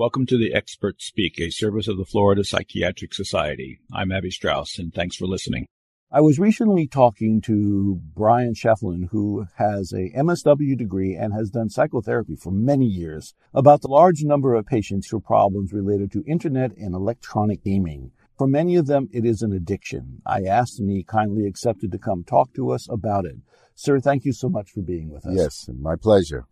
Welcome to the Experts Speak, a service of the Florida Psychiatric Society. I'm Abby Strauss, and thanks for listening. I was recently talking to Brian Schaflin, who has a MSW degree and has done psychotherapy for many years, about the large number of patients who have problems related to internet and electronic gaming. For many of them, it is an addiction. I asked and he kindly accepted to come talk to us about it. Sir, thank you so much for being with us. Yes, my pleasure.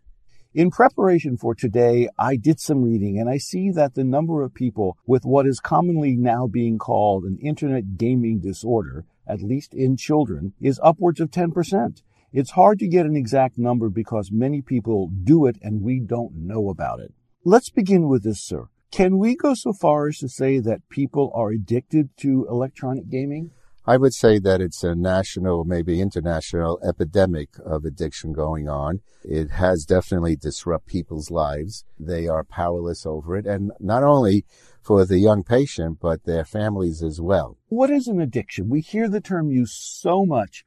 In preparation for today, I did some reading and I see that the number of people with what is commonly now being called an internet gaming disorder, at least in children, is upwards of 10%. It's hard to get an exact number because many people do it and we don't know about it. Let's begin with this, sir. Can we go so far as to say that people are addicted to electronic gaming? I would say that it's a national, maybe international epidemic of addiction going on. It has definitely disrupt people's lives. They are powerless over it. And not only for the young patient, but their families as well. What is an addiction? We hear the term used so much.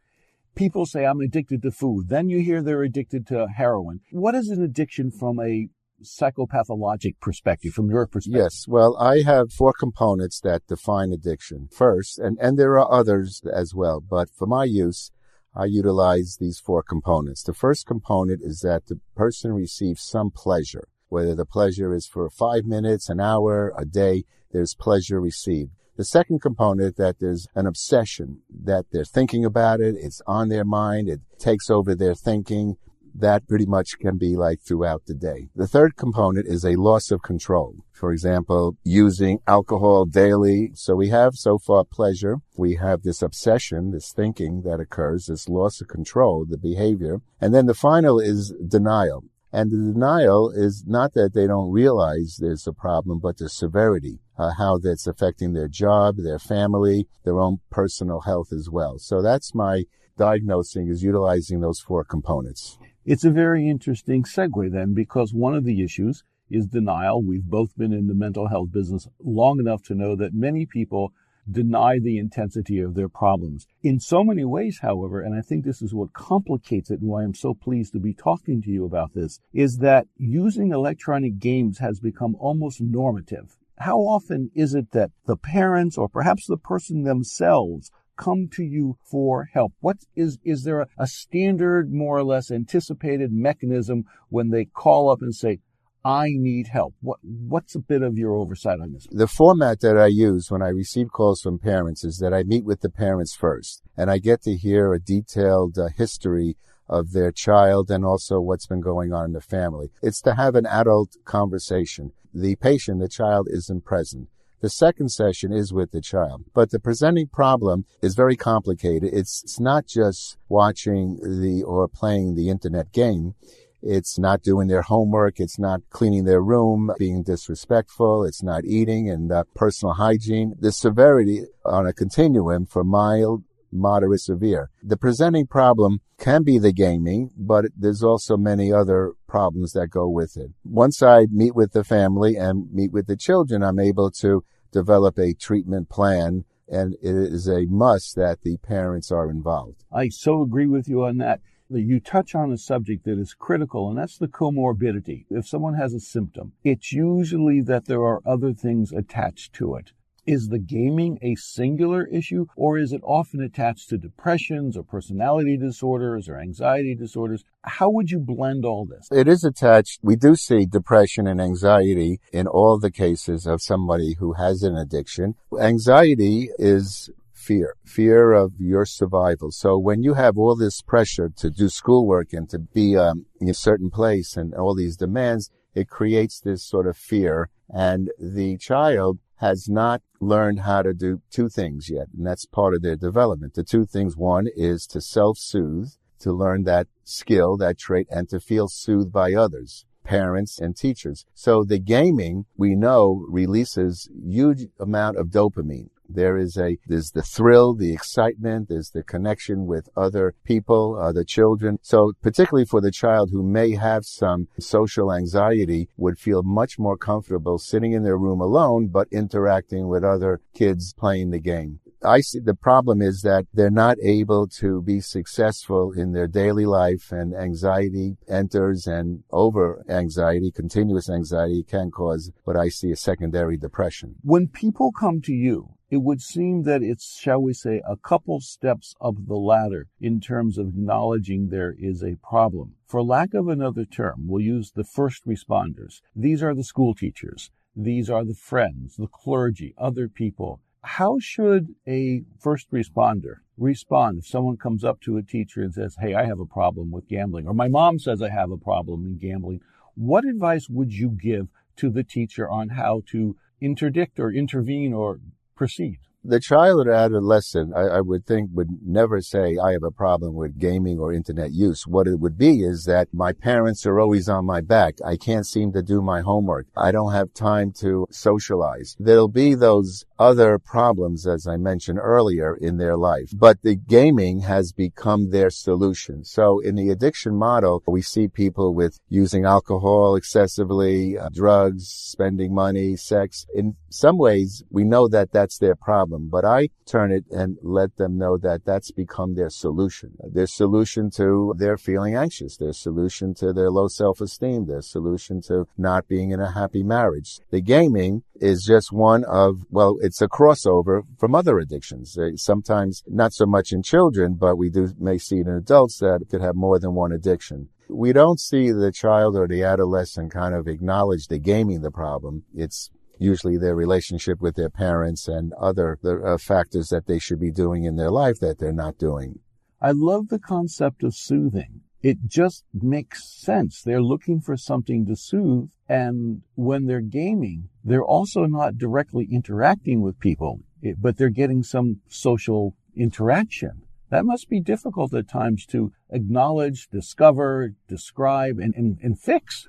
People say, I'm addicted to food. Then you hear they're addicted to heroin. What is an addiction from a psychopathologic perspective, from your perspective? Yes. Well, I have four components that define addiction. First, and, and there are others as well, but for my use, I utilize these four components. The first component is that the person receives some pleasure, whether the pleasure is for five minutes, an hour, a day, there's pleasure received. The second component that there's an obsession that they're thinking about it. It's on their mind. It takes over their thinking that pretty much can be like throughout the day. The third component is a loss of control. For example, using alcohol daily. So we have so far pleasure. We have this obsession, this thinking that occurs, this loss of control, the behavior. And then the final is denial. And the denial is not that they don't realize there's a problem, but the severity, uh, how that's affecting their job, their family, their own personal health as well. So that's my diagnosing is utilizing those four components. It's a very interesting segue then, because one of the issues is denial. We've both been in the mental health business long enough to know that many people deny the intensity of their problems. In so many ways, however, and I think this is what complicates it and why I'm so pleased to be talking to you about this, is that using electronic games has become almost normative. How often is it that the parents or perhaps the person themselves come to you for help? What is, is there a, a standard, more or less anticipated mechanism when they call up and say, I need help. What what's a bit of your oversight on this? The format that I use when I receive calls from parents is that I meet with the parents first, and I get to hear a detailed uh, history of their child and also what's been going on in the family. It's to have an adult conversation. The patient, the child, isn't present. The second session is with the child, but the presenting problem is very complicated. It's, it's not just watching the or playing the internet game. It's not doing their homework. It's not cleaning their room, being disrespectful. It's not eating and uh, personal hygiene. The severity on a continuum for mild, moderate, severe. The presenting problem can be the gaming, but there's also many other problems that go with it. Once I meet with the family and meet with the children, I'm able to develop a treatment plan and it is a must that the parents are involved. I so agree with you on that. You touch on a subject that is critical, and that's the comorbidity. If someone has a symptom, it's usually that there are other things attached to it. Is the gaming a singular issue or is it often attached to depressions or personality disorders or anxiety disorders? How would you blend all this? It is attached. We do see depression and anxiety in all the cases of somebody who has an addiction. Anxiety is fear, fear of your survival. So when you have all this pressure to do schoolwork and to be um, in a certain place and all these demands, it creates this sort of fear. And the child has not learned how to do two things yet, and that's part of their development. The two things, one is to self-soothe, to learn that skill, that trait, and to feel soothed by others parents and teachers. So the gaming we know releases huge amount of dopamine. There is a, there's the thrill, the excitement, there's the connection with other people, other children. So particularly for the child who may have some social anxiety would feel much more comfortable sitting in their room alone, but interacting with other kids playing the game. I see the problem is that they're not able to be successful in their daily life and anxiety enters and over anxiety, continuous anxiety can cause what I see as secondary depression. When people come to you, it would seem that it's, shall we say, a couple steps up the ladder in terms of acknowledging there is a problem. For lack of another term, we'll use the first responders. These are the school teachers. These are the friends, the clergy, other people. How should a first responder respond if someone comes up to a teacher and says, Hey, I have a problem with gambling, or my mom says I have a problem in gambling? What advice would you give to the teacher on how to interdict or intervene or proceed? The child or adolescent, I, I, would think, would never say, I have a problem with gaming or internet use. What it would be is that my parents are always on my back. I can't seem to do my homework. I don't have time to socialize. There'll be those other problems, as I mentioned earlier, in their life. But the gaming has become their solution. So in the addiction model, we see people with using alcohol excessively, uh, drugs, spending money, sex. In some ways, we know that that's their problem, but I turn it and let them know that that's become their solution. Their solution to their feeling anxious, their solution to their low self-esteem, their solution to not being in a happy marriage. The gaming is just one of, well, it's a crossover from other addictions. Sometimes not so much in children, but we do may see it in adults that could have more than one addiction. We don't see the child or the adolescent kind of acknowledge the gaming the problem. It's usually their relationship with their parents and other uh, factors that they should be doing in their life that they're not doing. I love the concept of soothing. It just makes sense. They're looking for something to soothe. And when they're gaming, they're also not directly interacting with people, but they're getting some social interaction. That must be difficult at times to acknowledge, discover, describe, and, and, and fix.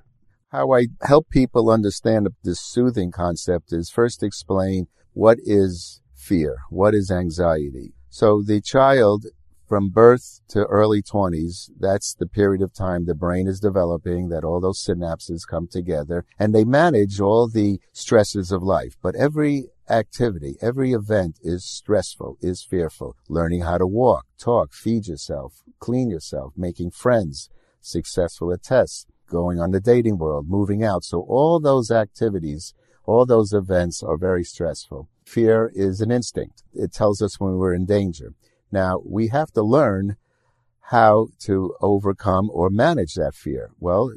How I help people understand this soothing concept is first explain what is fear, what is anxiety. So the child from birth to early 20s, that's the period of time the brain is developing, that all those synapses come together, and they manage all the stresses of life. But every activity, every event is stressful, is fearful. Learning how to walk, talk, feed yourself, clean yourself, making friends, successful at tests, going on the dating world, moving out. So all those activities, all those events are very stressful. Fear is an instinct. It tells us when we're in danger. Now, we have to learn how to overcome or manage that fear. Well,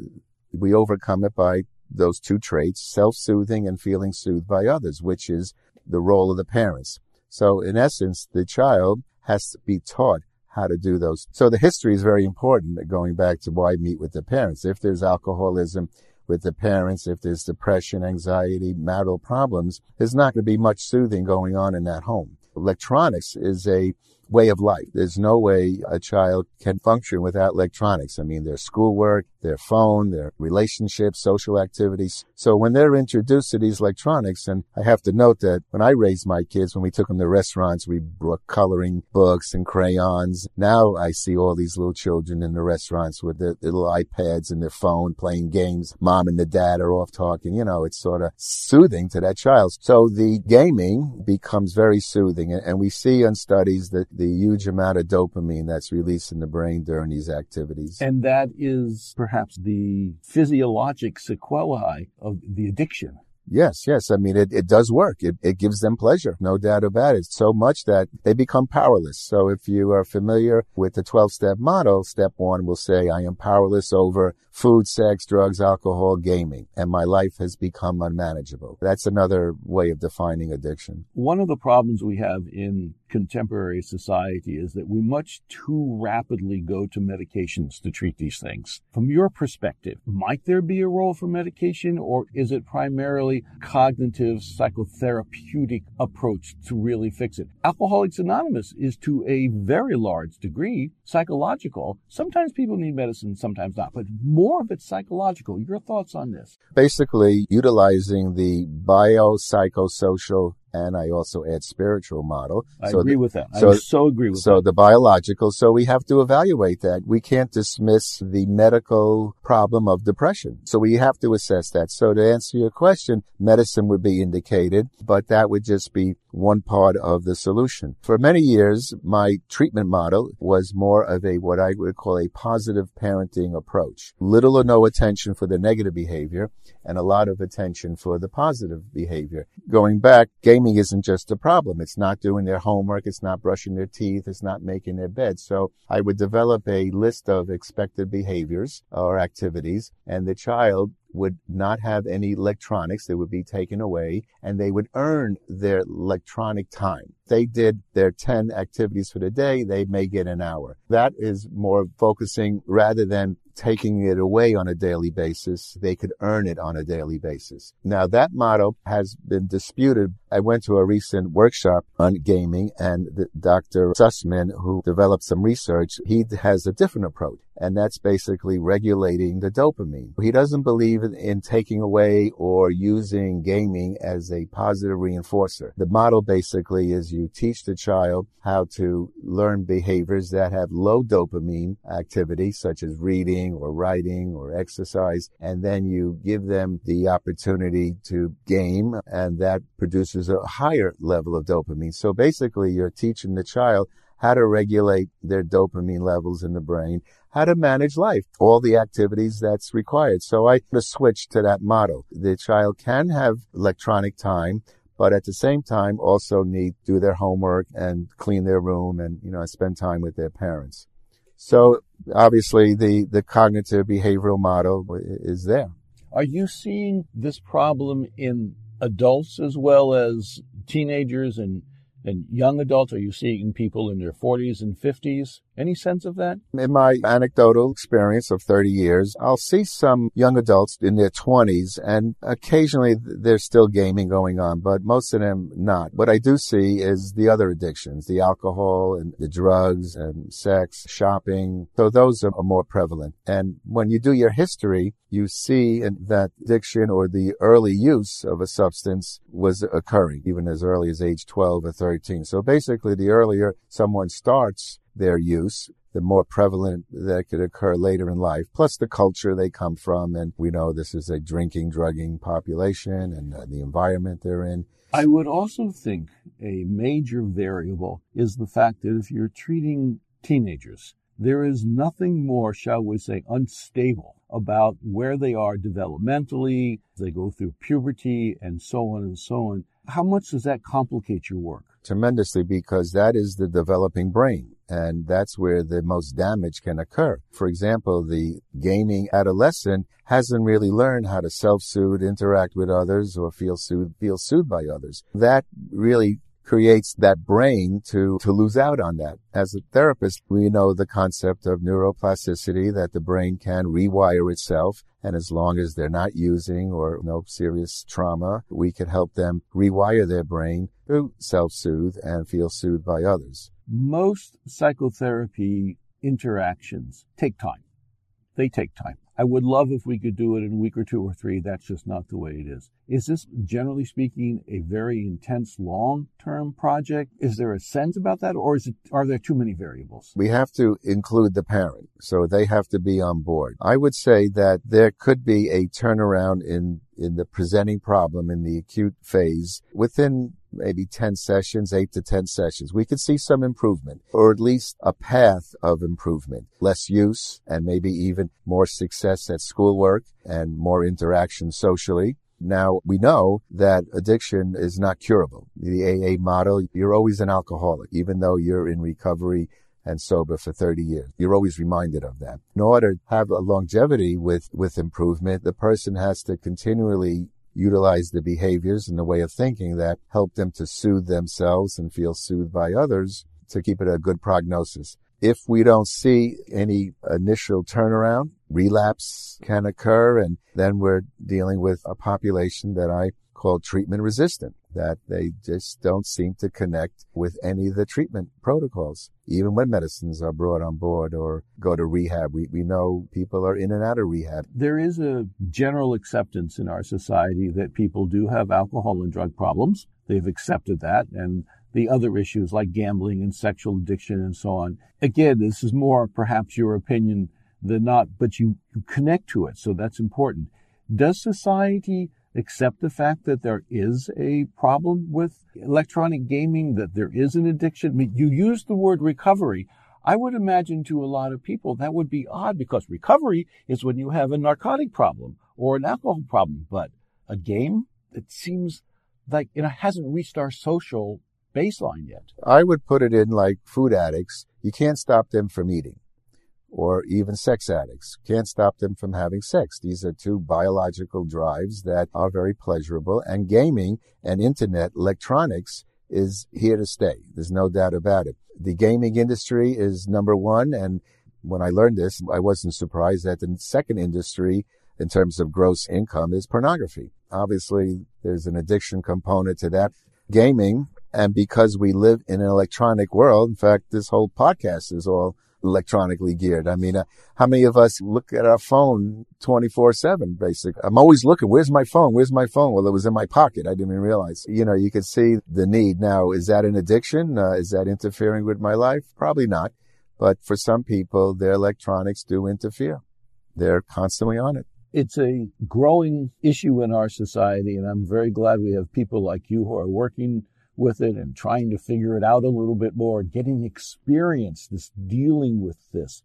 we overcome it by those two traits, self-soothing and feeling soothed by others, which is the role of the parents. So in essence, the child has to be taught how to do those. So the history is very important going back to why meet with the parents. If there's alcoholism with the parents, if there's depression, anxiety, marital problems, there's not going to be much soothing going on in that home. Electronics is a way of life. There's no way a child can function without electronics. I mean, their schoolwork, their phone, their relationships, social activities. So when they're introduced to these electronics, and I have to note that when I raised my kids, when we took them to restaurants, we brought coloring books and crayons. Now I see all these little children in the restaurants with their little iPads and their phone playing games. Mom and the dad are off talking. You know, it's sort of soothing to that child. So the gaming becomes very soothing. And we see in studies that the huge amount of dopamine that's released in the brain during these activities. And that is perhaps the physiologic sequelae of the addiction. Yes, yes. I mean, it, it does work. It, it gives them pleasure. No doubt about it. So much that they become powerless. So if you are familiar with the 12 step model, step one will say, I am powerless over food, sex, drugs, alcohol, gaming, and my life has become unmanageable. That's another way of defining addiction. One of the problems we have in contemporary society is that we much too rapidly go to medications to treat these things. From your perspective, might there be a role for medication or is it primarily cognitive psychotherapeutic approach to really fix it? Alcoholics Anonymous is to a very large degree psychological. Sometimes people need medicine, sometimes not, but more of it's psychological. Your thoughts on this? Basically, utilizing the biopsychosocial and I also add spiritual model. I so agree the, with that. so- I so agree with so that. So the biological, so we have to evaluate that. We can't dismiss the medical problem of depression. So we have to assess that. So to answer your question, medicine would be indicated, but that would just be one part of the solution. For many years, my treatment model was more of a, what I would call a positive parenting approach. Little or no attention for the negative behavior and a lot of attention for the positive behavior. Going back, gaming isn't just a problem. It's not doing their homework. It's not brushing their teeth. It's not making their bed. So I would develop a list of expected behaviors or activities and the child would not have any electronics. They would be taken away and they would earn their electronic time. They did their 10 activities for the day. They may get an hour. That is more focusing rather than taking it away on a daily basis. They could earn it on a daily basis. Now that motto has been disputed. I went to a recent workshop on gaming and Dr. Sussman, who developed some research, he has a different approach. And that's basically regulating the dopamine. He doesn't believe in taking away or using gaming as a positive reinforcer. The model basically is you teach the child how to learn behaviors that have low dopamine activity, such as reading or writing or exercise, and then you give them the opportunity to game, and that produces a higher level of dopamine. So basically, you're teaching the child how to regulate their dopamine levels in the brain, how to manage life, all the activities that's required. So I switched to that model. The child can have electronic time, but at the same time also need to do their homework and clean their room and, you know, spend time with their parents. So obviously the, the cognitive behavioral model is there. Are you seeing this problem in adults as well as teenagers and, and young adults? Are you seeing people in their 40s and 50s? Any sense of that? In my anecdotal experience of 30 years, I'll see some young adults in their 20s and occasionally there's still gaming going on, but most of them not. What I do see is the other addictions, the alcohol and the drugs and sex, shopping. So those are more prevalent. And when you do your history, you see that addiction or the early use of a substance was occurring even as early as age 12 or 13. So basically the earlier someone starts their use, the more prevalent that could occur later in life, plus the culture they come from. And we know this is a drinking, drugging population and uh, the environment they're in. I would also think a major variable is the fact that if you're treating teenagers, there is nothing more, shall we say, unstable about where they are developmentally, they go through puberty and so on and so on. How much does that complicate your work? Tremendously because that is the developing brain and that's where the most damage can occur. For example, the gaming adolescent hasn't really learned how to self-soothe, interact with others, or feel soothed, feel soothed by others. That really creates that brain to, to lose out on that. As a therapist, we know the concept of neuroplasticity, that the brain can rewire itself. And as long as they're not using or no serious trauma, we can help them rewire their brain to self-soothe and feel soothed by others. Most psychotherapy interactions take time. They take time. I would love if we could do it in a week or two or three. That's just not the way it is. Is this, generally speaking, a very intense long-term project? Is there a sense about that or is it, are there too many variables? We have to include the parent. So they have to be on board. I would say that there could be a turnaround in, in the presenting problem in the acute phase within maybe 10 sessions, 8 to 10 sessions, we could see some improvement, or at least a path of improvement. Less use and maybe even more success at schoolwork and more interaction socially. Now, we know that addiction is not curable. The AA model, you're always an alcoholic, even though you're in recovery and sober for 30 years. You're always reminded of that. In order to have a longevity with, with improvement, the person has to continually utilize the behaviors and the way of thinking that help them to soothe themselves and feel soothed by others to keep it a good prognosis. If we don't see any initial turnaround, relapse can occur. And then we're dealing with a population that I call treatment resistant, that they just don't seem to connect with any of the treatment protocols. Even when medicines are brought on board or go to rehab, we, we know people are in and out of rehab. There is a general acceptance in our society that people do have alcohol and drug problems. They've accepted that and the other issues like gambling and sexual addiction and so on. Again, this is more perhaps your opinion than not, but you, you connect to it. So that's important. Does society accept the fact that there is a problem with electronic gaming, that there is an addiction? I mean, you use the word recovery. I would imagine to a lot of people that would be odd because recovery is when you have a narcotic problem or an alcohol problem, but a game, it seems like it hasn't reached our social baseline yet. I would put it in like food addicts. You can't stop them from eating or even sex addicts. Can't stop them from having sex. These are two biological drives that are very pleasurable and gaming and internet electronics is here to stay. There's no doubt about it. The gaming industry is number one. And when I learned this, I wasn't surprised that the second industry in terms of gross income is pornography. Obviously, there's an addiction component to that. Gaming, and because we live in an electronic world, in fact, this whole podcast is all electronically geared. I mean, uh, how many of us look at our phone 24 seven, basically? I'm always looking, where's my phone? Where's my phone? Well, it was in my pocket. I didn't even realize, you know, you can see the need. Now, is that an addiction? Uh, is that interfering with my life? Probably not. But for some people, their electronics do interfere. They're constantly on it. It's a growing issue in our society, and I'm very glad we have people like you who are working with it and trying to figure it out a little bit more, getting experience this dealing with this.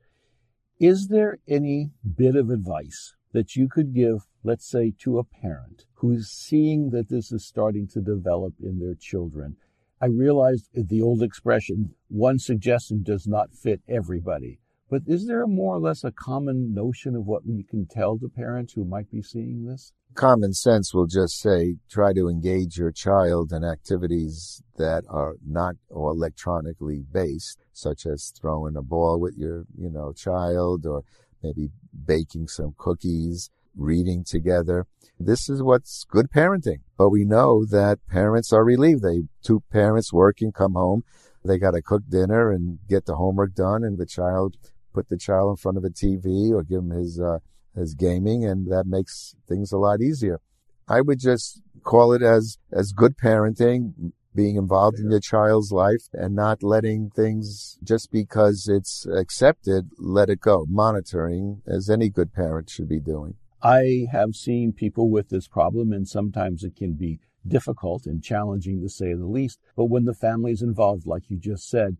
Is there any bit of advice that you could give, let's say, to a parent who's seeing that this is starting to develop in their children? I realized the old expression, one suggestion does not fit everybody. But is there more or less a common notion of what we can tell to parents who might be seeing this? Common sense will just say try to engage your child in activities that are not or electronically based, such as throwing a ball with your, you know, child or maybe baking some cookies, reading together. This is what's good parenting. But we know that parents are relieved. They, two parents working, come home. They got to cook dinner and get the homework done and the child put the child in front of a TV or give him his uh, his gaming, and that makes things a lot easier. I would just call it as as good parenting, being involved in your child's life and not letting things just because it's accepted, let it go. Monitoring, as any good parent should be doing. I have seen people with this problem, and sometimes it can be difficult and challenging to say the least. But when the family is involved, like you just said,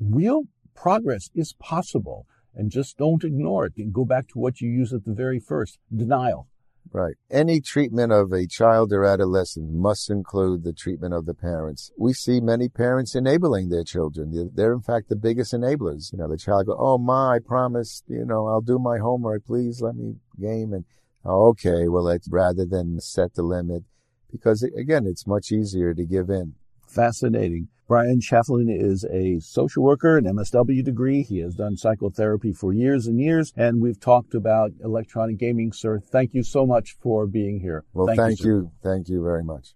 real progress is possible and just don't ignore it and go back to what you used at the very first denial. Right. Any treatment of a child or adolescent must include the treatment of the parents. We see many parents enabling their children. They're, in fact, the biggest enablers. You know, the child go, Oh, ma, I promised, you know, I'll do my homework. Please let me game. And, oh, okay, well, let's rather than set the limit, because again, it's much easier to give in. Fascinating. Brian Schaflin is a social worker, an MSW degree. He has done psychotherapy for years and years, and we've talked about electronic gaming. Sir, thank you so much for being here. Well, thank, thank you, you. Thank you very much.